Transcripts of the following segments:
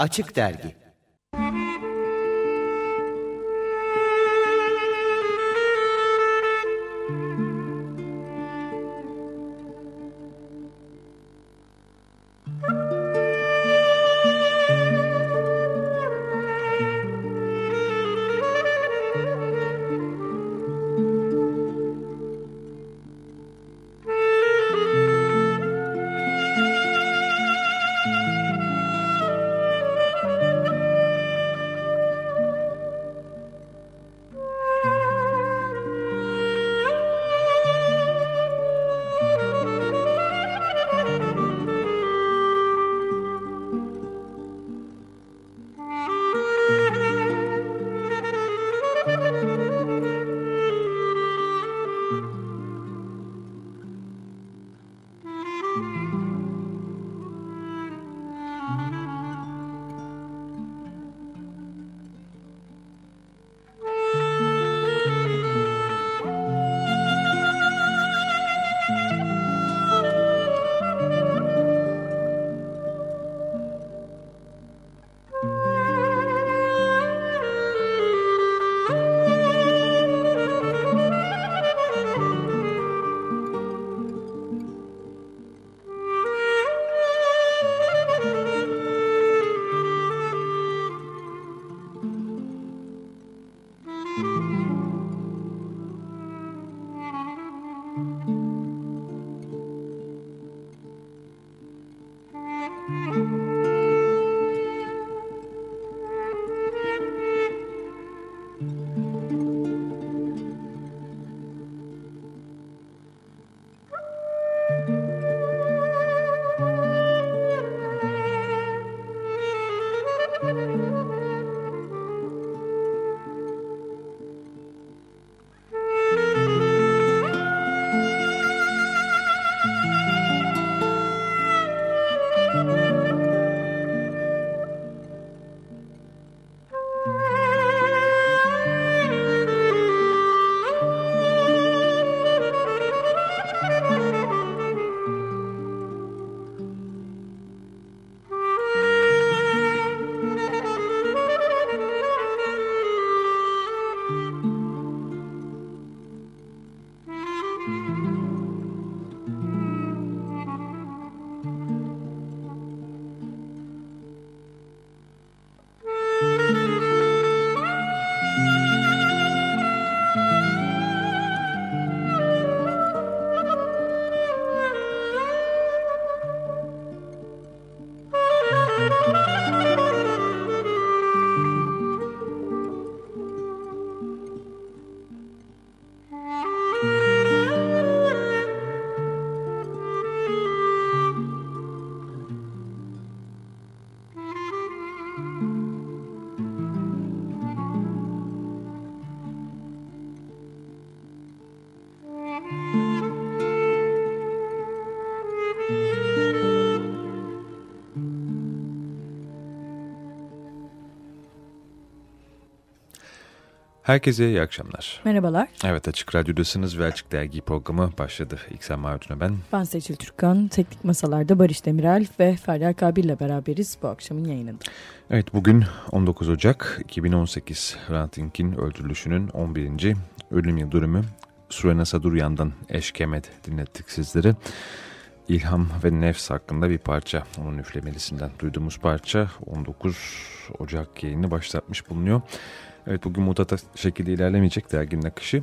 Açık Dergi Herkese iyi akşamlar. Merhabalar. Evet Açık Radyo'dasınız ve Açık Dergi programı başladı. İlk Mavcun'a ben. Ben Seçil Türkan. Teknik Masalar'da Barış Demirel ve Ferya Kabil ile beraberiz bu akşamın yayınında. Evet bugün 19 Ocak 2018 Hrant Dink'in öldürülüşünün 11. ölüm yıl dönümü. Surena Saduryan'dan Eşkemet dinlettik sizlere. İlham ve Nefs hakkında bir parça. Onun üflemelisinden duyduğumuz parça 19 Ocak yayını başlatmış bulunuyor. Evet bugün mutata şekilde ilerlemeyecek derginin akışı.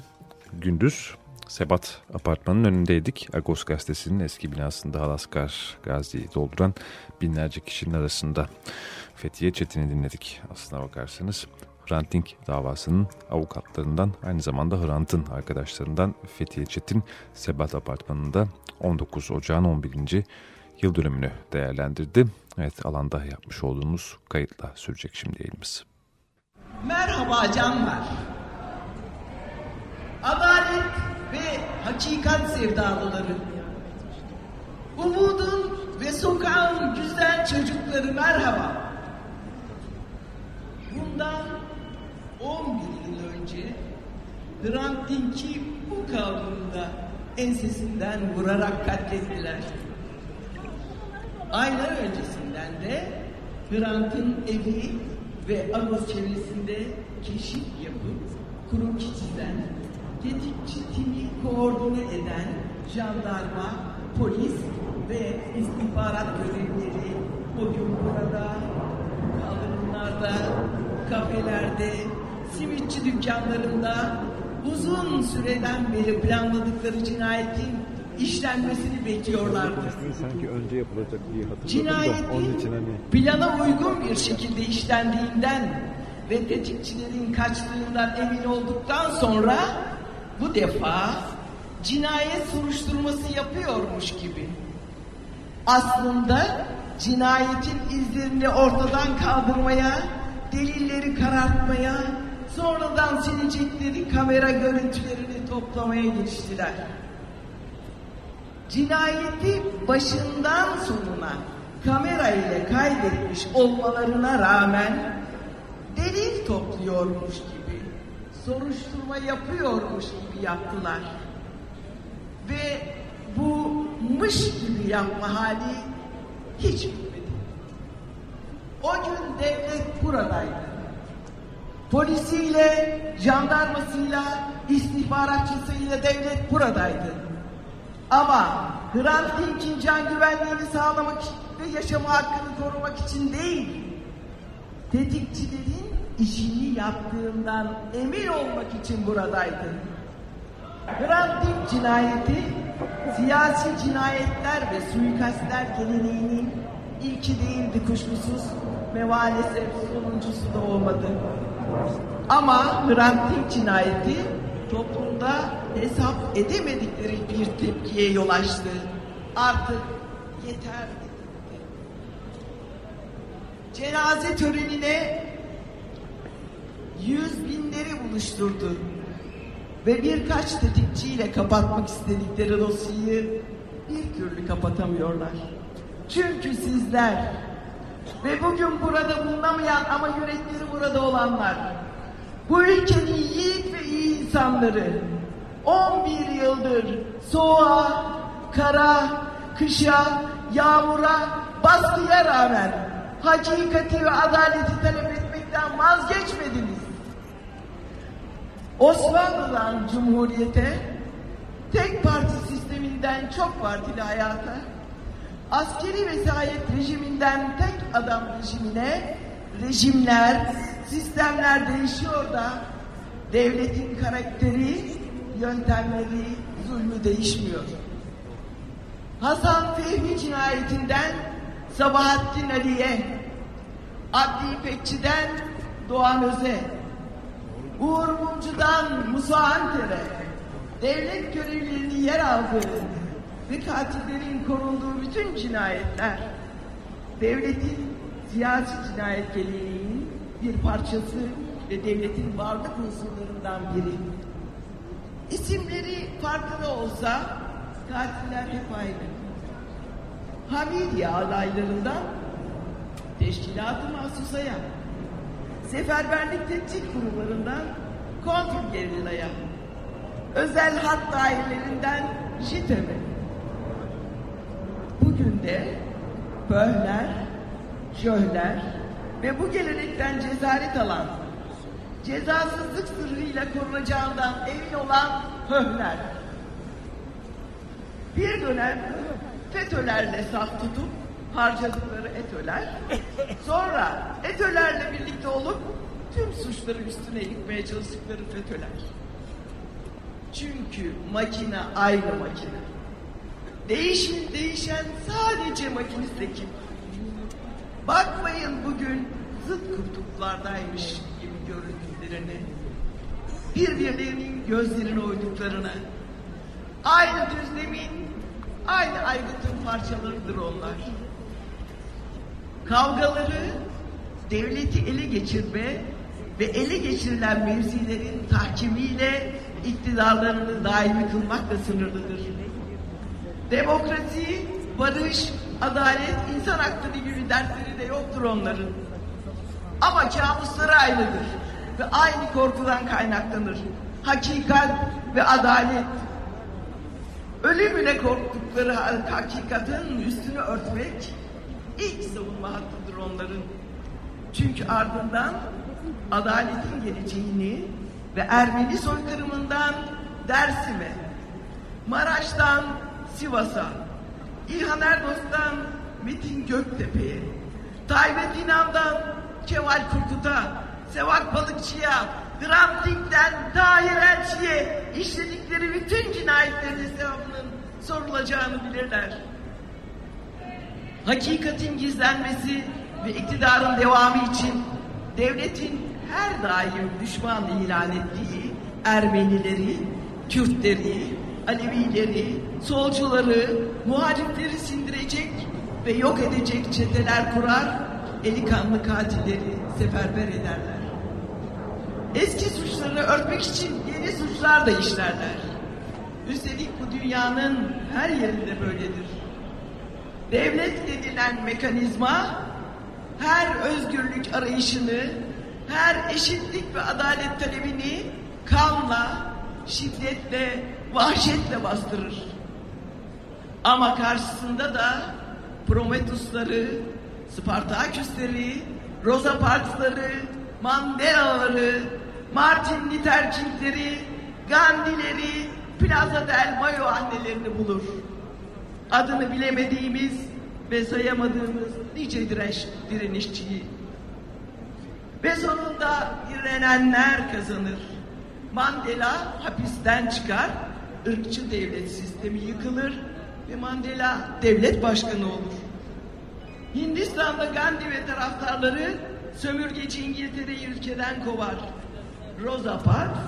Gündüz Sebat apartmanın önündeydik. Agos gazetesinin eski binasında Halaskar Gazi'yi dolduran binlerce kişinin arasında Fethiye Çetin'i dinledik aslına bakarsanız. Hrant davasının avukatlarından aynı zamanda Hrant'ın arkadaşlarından Fethiye Çetin Sebat apartmanında 19 Ocağın 11. yıl dönümünü değerlendirdi. Evet alanda yapmış olduğumuz kayıtla sürecek şimdi yayınımız. Merhaba canlar. Adalet ve hakikat sevdalıları. Umudun ve sokağın güzel çocukları merhaba. Bundan 11 yıl önce Hrant Dink'i bu kavramında ensesinden vurarak katlettiler. Aylar öncesinden de Hrant'ın evi ve Agos çevresinde keşif yapıp kurum çizen, tetikçi timi koordine eden jandarma, polis ve istihbarat görevlileri bugün burada kaldırımlarda, kafelerde, simitçi dükkanlarında uzun süreden beri planladıkları cinayetin işlenmesini bekliyorlardı. Sanki önce yapılacak diye hatırladım Cinayetin da onun için hani plana uygun bir şekilde işlendiğinden ve tetikçilerin kaçtığından emin olduktan sonra bu defa cinayet soruşturması yapıyormuş gibi. Aslında cinayetin izlerini ortadan kaldırmaya, delilleri karartmaya, sonradan silecekleri kamera görüntülerini toplamaya giriştiler. Cinayeti başından sonuna kamera ile kaydetmiş olmalarına rağmen delil topluyormuş gibi, soruşturma yapıyormuş gibi yaptılar. Ve bu mış gibi yapma hali hiç bitmedi. O gün devlet buradaydı. Polisiyle, jandarmasıyla, istihbaratçısıyla devlet buradaydı. Ama Hrant Dink'in can güvenliğini sağlamak ve yaşama hakkını korumak için değil, tetikçilerin işini yaptığından emin olmak için buradaydı. Hrant Dink cinayeti siyasi cinayetler ve suikastler geleneğinin ilki değildi kuşkusuz ve maalesef sonuncusu da olmadı. Ama Hrant Dink cinayeti toplumda hesap edemedikleri bir tepkiye yol açtı. Artık yeter dedi. Cenaze törenine yüz binleri buluşturdu ve birkaç tetikçiyle kapatmak istedikleri dosyayı bir türlü kapatamıyorlar. Çünkü sizler ve bugün burada bulunamayan ama yürekleri burada olanlar bu ülkenin yiğit ve iyi insanları 11 yıldır soğuğa, kara, kışa, yağmura, baskıya rağmen hakikati ve adaleti talep etmekten vazgeçmediniz. Osmanlı'dan Cumhuriyete, tek parti sisteminden çok partili hayata, askeri vesayet rejiminden tek adam rejimine, rejimler, sistemler değişiyor da devletin karakteri, yöntemleri, zulmü değişmiyor. Hasan Fehmi cinayetinden Sabahattin Ali'ye, Adli İpekçi'den Doğan Öz'e, Uğur Mumcu'dan Musa Anter'e, devlet görevlilerinin yer aldığı ve katillerin korunduğu bütün cinayetler, devletin siyasi cinayet geleneğinin bir parçası ve devletin varlık unsurlarından biri. İsimleri farklı olsa katiller hep aynı. Hamidiye alaylarından Teşkilat-ı Mahsusa'ya, seferberlik tetkik kurumlarından kontrgerillaya, gerilaya, özel hat dairelerinden JITEM'e, bugün de Böhler, Şöhler ve bu gelenekten cesaret alan, cezasızlık sırrıyla korunacağından emin olan Höhler. Bir dönem FETÖ'lerle saf tutup harcadıkları ETÖ'ler, sonra ETÖ'lerle birlikte olup tüm suçları üstüne yıkmaya çalıştıkları FETÖ'ler. Çünkü makine aynı makine. Değişim değişen sadece makinist ekip. Bakmayın bugün zıt kutuplardaymış gibi görüntülerini. Birbirlerinin gözlerine oyduklarına. Aynı düzlemin, aynı aygıtın parçalarıdır onlar. Kavgaları devleti ele geçirme ve ele geçirilen mevzilerin tahkimiyle iktidarlarını daimi kılmakla sınırlıdır. Demokrasi, barış, adalet, insan hakları gibi dertleri de yoktur onların. Ama kabusları aynıdır ve aynı korkudan kaynaklanır. Hakikat ve adalet. Ölüm bile korktukları hakikatin üstünü örtmek ilk savunma yoktur onların. Çünkü ardından adaletin geleceğini ve Ermeni soykırımından Dersim'e, Maraş'tan Sivas'a, İlhan Erdos'tan Metin Göktepe'ye, Taybet İnan'dan Kemal Kurkut'a, Sevak Balıkçı'ya, Grant Dink'ten Tahir Elçi'ye işledikleri bütün cinayetlerin hesabının sorulacağını bilirler. Hakikatin gizlenmesi ve iktidarın devamı için devletin her daim düşman ilan ettiği Ermenileri, Kürtleri, Alevileri, solcuları, muhalifleri sindirecek ve yok edecek çeteler kurar, eli kanlı katilleri seferber ederler. Eski suçları örtmek için yeni suçlar da işlerler. Üstelik bu dünyanın her yerinde böyledir. Devlet denilen mekanizma her özgürlük arayışını, her eşitlik ve adalet talebini kanla, şiddetle, vahşetle bastırır. Ama karşısında da Prometheus'ları, Spartaküsleri, Rosa Parks'ları, Mandela'ları, Martin Luther King'leri, Gandhi'leri, Plaza del Mayo annelerini bulur. Adını bilemediğimiz ve sayamadığımız nice direnç, direnişçiyi. Ve sonunda direnenler kazanır. Mandela hapisten çıkar, ırkçı devlet sistemi yıkılır ve Mandela devlet başkanı olur. Hindistan'da Gandhi ve taraftarları sömürgeci İngiltere'yi ülkeden kovar. Rosa Parks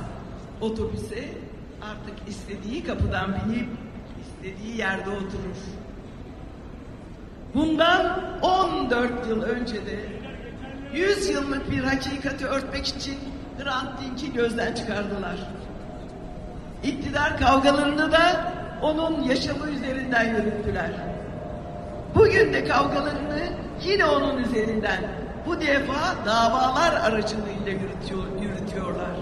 otobüse artık istediği kapıdan binip istediği yerde oturur. Bundan 14 yıl önce de 100 yıllık bir hakikati örtmek için Hrant Dink'i gözden çıkardılar. İktidar kavgalarını da onun yaşamı üzerinden yürüttüler. Bugün de kavgalarını yine onun üzerinden bu defa davalar aracılığıyla yürütüyor, yürütüyorlar.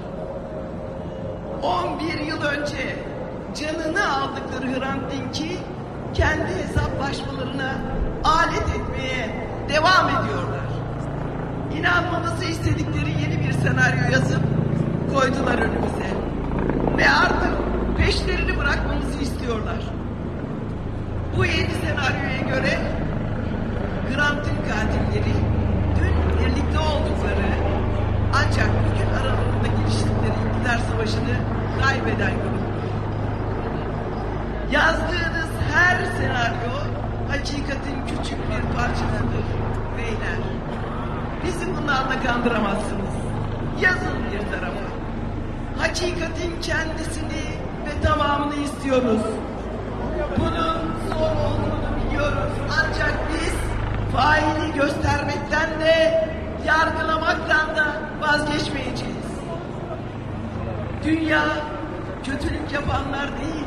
11 yıl önce canını aldıkları Hrant Dink'i kendi hesaplaşmalarına alet etmeye devam ediyorlar. İnanmamızı istedikleri yeni bir senaryo yazıp koydular önümüze. Ve artık peşlerini bırakmamızı istiyorlar. Bu yeni senaryoya göre Grant'ın katilleri dün birlikte oldukları ancak bugün aralarında geliştikleri iktidar savaşını kaybeden grup. Yazdığınız her senaryo hakikatin küçük bir parçasıdır beyler. Bizi bunlarla kandıramazsınız. Yazın bir tarafa. Hakikatin kendisini ve tamamını istiyoruz. Bunun zor olduğunu biliyoruz. Ancak faili göstermekten de yargılamaktan da vazgeçmeyeceğiz. Dünya kötülük yapanlar değil,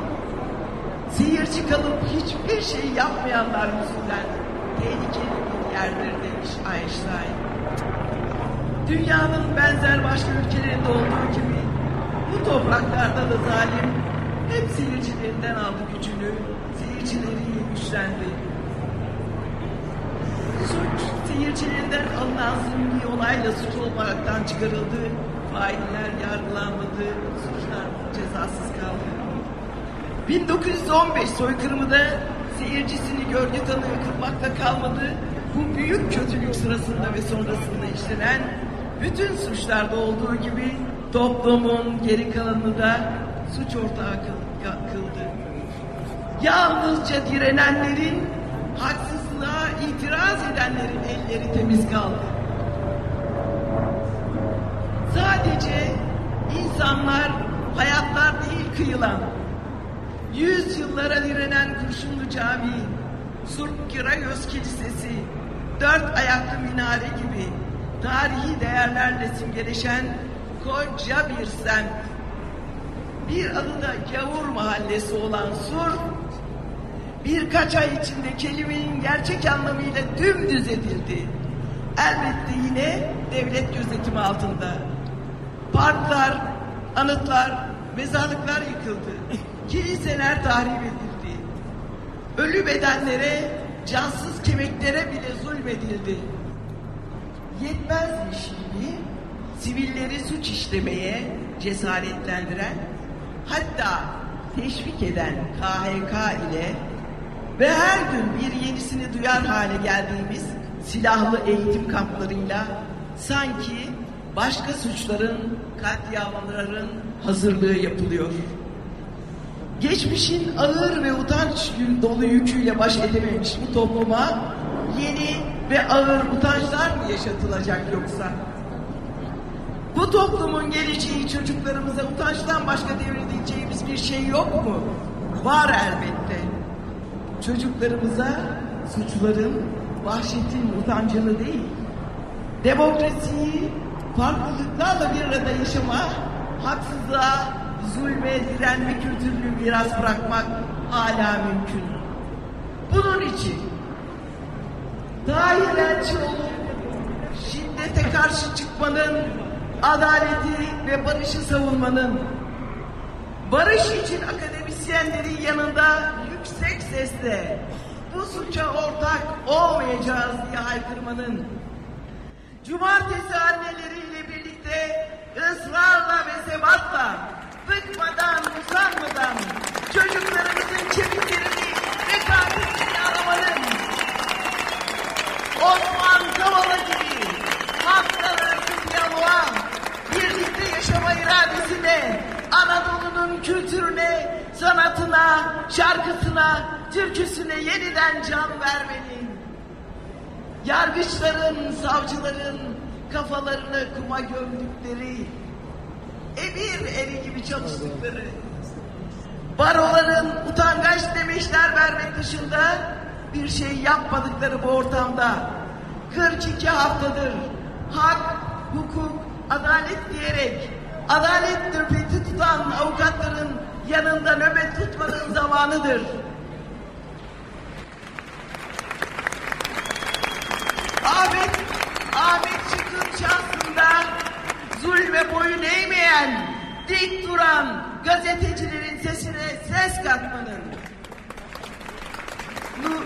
seyirci kalıp hiçbir şey yapmayanlar yüzünden tehlikeli bir yerdir demiş Einstein. Dünyanın benzer başka ülkelerinde olduğu gibi bu topraklarda da zalim hep seyircilerinden aldı gücünü, seyircileriyle güçlendi. Suç seyircilerinden alınan zimni olayla suç olmaktan çıkarıldı, failler yargılanmadı, suçlar cezasız kaldı. 1915 soykırımı da seyircisini görgü tanığı kırmakla kalmadı. Bu büyük kötülük sırasında ve sonrasında işlenen bütün suçlarda olduğu gibi toplumun geri kalanını da suç ortağı kıldı. Yalnızca direnenlerin, haksızlığa itiraz edenlerin elleri temiz kaldı. Sadece insanlar, hayatlar değil kıyılan, yüz yıllara direnen Kurşunlu Camii, Surp Kiragöz Kilisesi, dört ayaklı minare gibi tarihi değerlerle simgeleşen koca bir semt. Bir adı da Gavur Mahallesi olan Sur, birkaç ay içinde kelimenin gerçek anlamıyla dümdüz edildi. Elbette yine devlet gözetimi altında. Parklar, anıtlar, mezarlıklar yıkıldı. Kiliseler tahrip edildi. Ölü bedenlere, cansız kemiklere bile zulmedildi. yetmezmiş gibi sivilleri suç işlemeye cesaretlendiren hatta teşvik eden KHK ile ve her gün bir yenisini duyar hale geldiğimiz silahlı eğitim kamplarıyla sanki başka suçların, katliamların hazırlığı yapılıyor. Geçmişin ağır ve utanç dolu yüküyle baş edememiş bu topluma yeni ve ağır utançlar mı yaşatılacak yoksa? Bu toplumun geleceği çocuklarımıza utançtan başka devredeceğimiz bir şey yok mu? Var elbette. Çocuklarımıza suçların, vahşetin utancını değil, demokrasiyi farklılıklarla bir arada yaşama, haksızlığa, zulme, direnme kültürünü miras bırakmak hala mümkün. Bunun için Tahir Elçioğlu şiddete karşı çıkmanın, adaleti ve barışı savunmanın, barış için akademisyenlerin yanında yüksek sesle bu suça ortak olmayacağız diye haykırmanın, cumartesi anneleriyle birlikte ısrarla ve sebatla, bıkmadan, usanmadan çocuklarımızın kemiklerini ve katilini aramanın, Osman Kavala gibi arası diyaloğa, birlikte yaşama iradesine, Anadolu'nun kültürüne, sanatına, şarkısına, türküsüne yeniden can vermenin, yargıçların, savcıların kafalarını kuma gömdükleri, emir eri gibi çalıştıkları, baroların utangaç demeçler vermek dışında bir şey yapmadıkları bu ortamda 42 haftadır hak, hukuk, adalet diyerek adalet nöbeti tutan avukatların yanında nöbet tutmanın zamanıdır. Ahmet, Ahmet Çıkın şahsında zulme boyun eğmeyen, dik duran gazetecilerin sesine ses katmanın, Nur,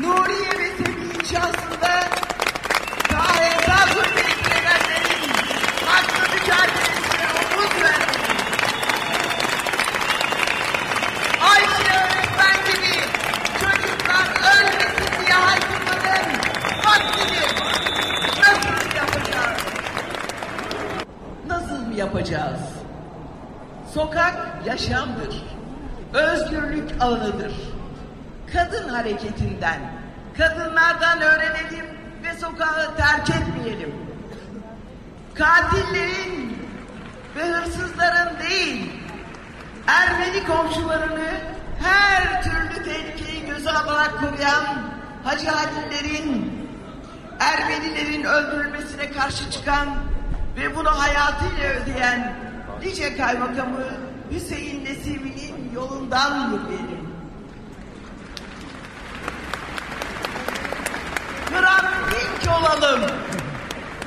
Nuriye ve Semih'in şahsında komşularını her türlü tehlikeyi göze alarak koruyan Hacı Halillerin, Ermenilerin öldürülmesine karşı çıkan ve bunu hayatıyla ödeyen Lice Kaymakamı Hüseyin Nesimi'nin yolundan yürüyelim. Hrant Dink olalım.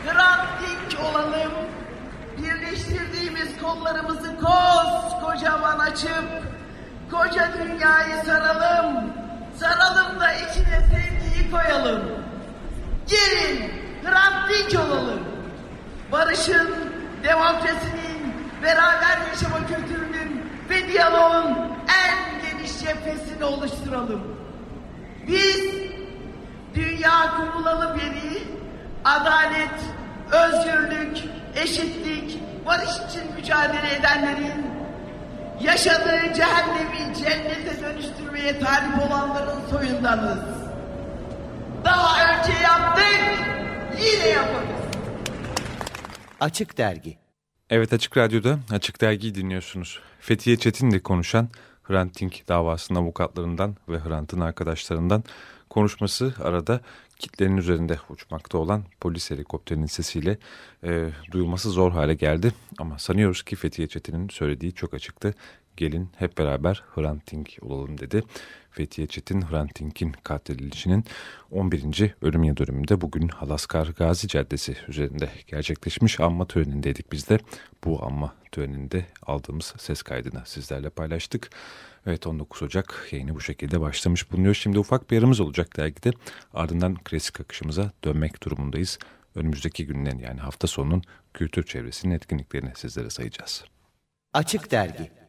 Hrant Dink olalım. Birleştirdiğimiz kollarımızı koskocaman açıp koca dünyayı saralım. Saralım da içine sevgiyi koyalım. Gelin Hrant Dink olalım. Barışın, demokrasinin, beraber yaşama kültürünün ve diyaloğun en geniş cephesini oluşturalım. Biz dünya kumulalım yeri, adalet, özgürlük, eşitlik, barış için mücadele edenlerin, yaşadığı cehennemi cennete dönüştürmeye talip olanların soyundanız. Daha önce yaptık, yine yaparız. Açık Dergi Evet Açık Radyo'da Açık Dergi'yi dinliyorsunuz. Fethiye Çetin'le konuşan Hrant Dink davasının avukatlarından ve Hrant'ın arkadaşlarından konuşması arada kitlerin üzerinde uçmakta olan polis helikopterinin sesiyle e, duyulması zor hale geldi. Ama sanıyoruz ki Fethiye Çetin'in söylediği çok açıktı. Gelin hep beraber Hrant Dink olalım dedi. Fethiye Çetin Hrant Dink'in katledilişinin 11. ölüm yıl dönümünde bugün Halaskar Gazi Caddesi üzerinde gerçekleşmiş anma törenindeydik biz de. Bu anma töreninde aldığımız ses kaydını sizlerle paylaştık. Evet 19 Ocak yayını bu şekilde başlamış bulunuyor. Şimdi ufak bir yarımız olacak dergide. Ardından klasik akışımıza dönmek durumundayız. Önümüzdeki günlerin yani hafta sonunun kültür çevresinin etkinliklerini sizlere sayacağız. Açık Dergi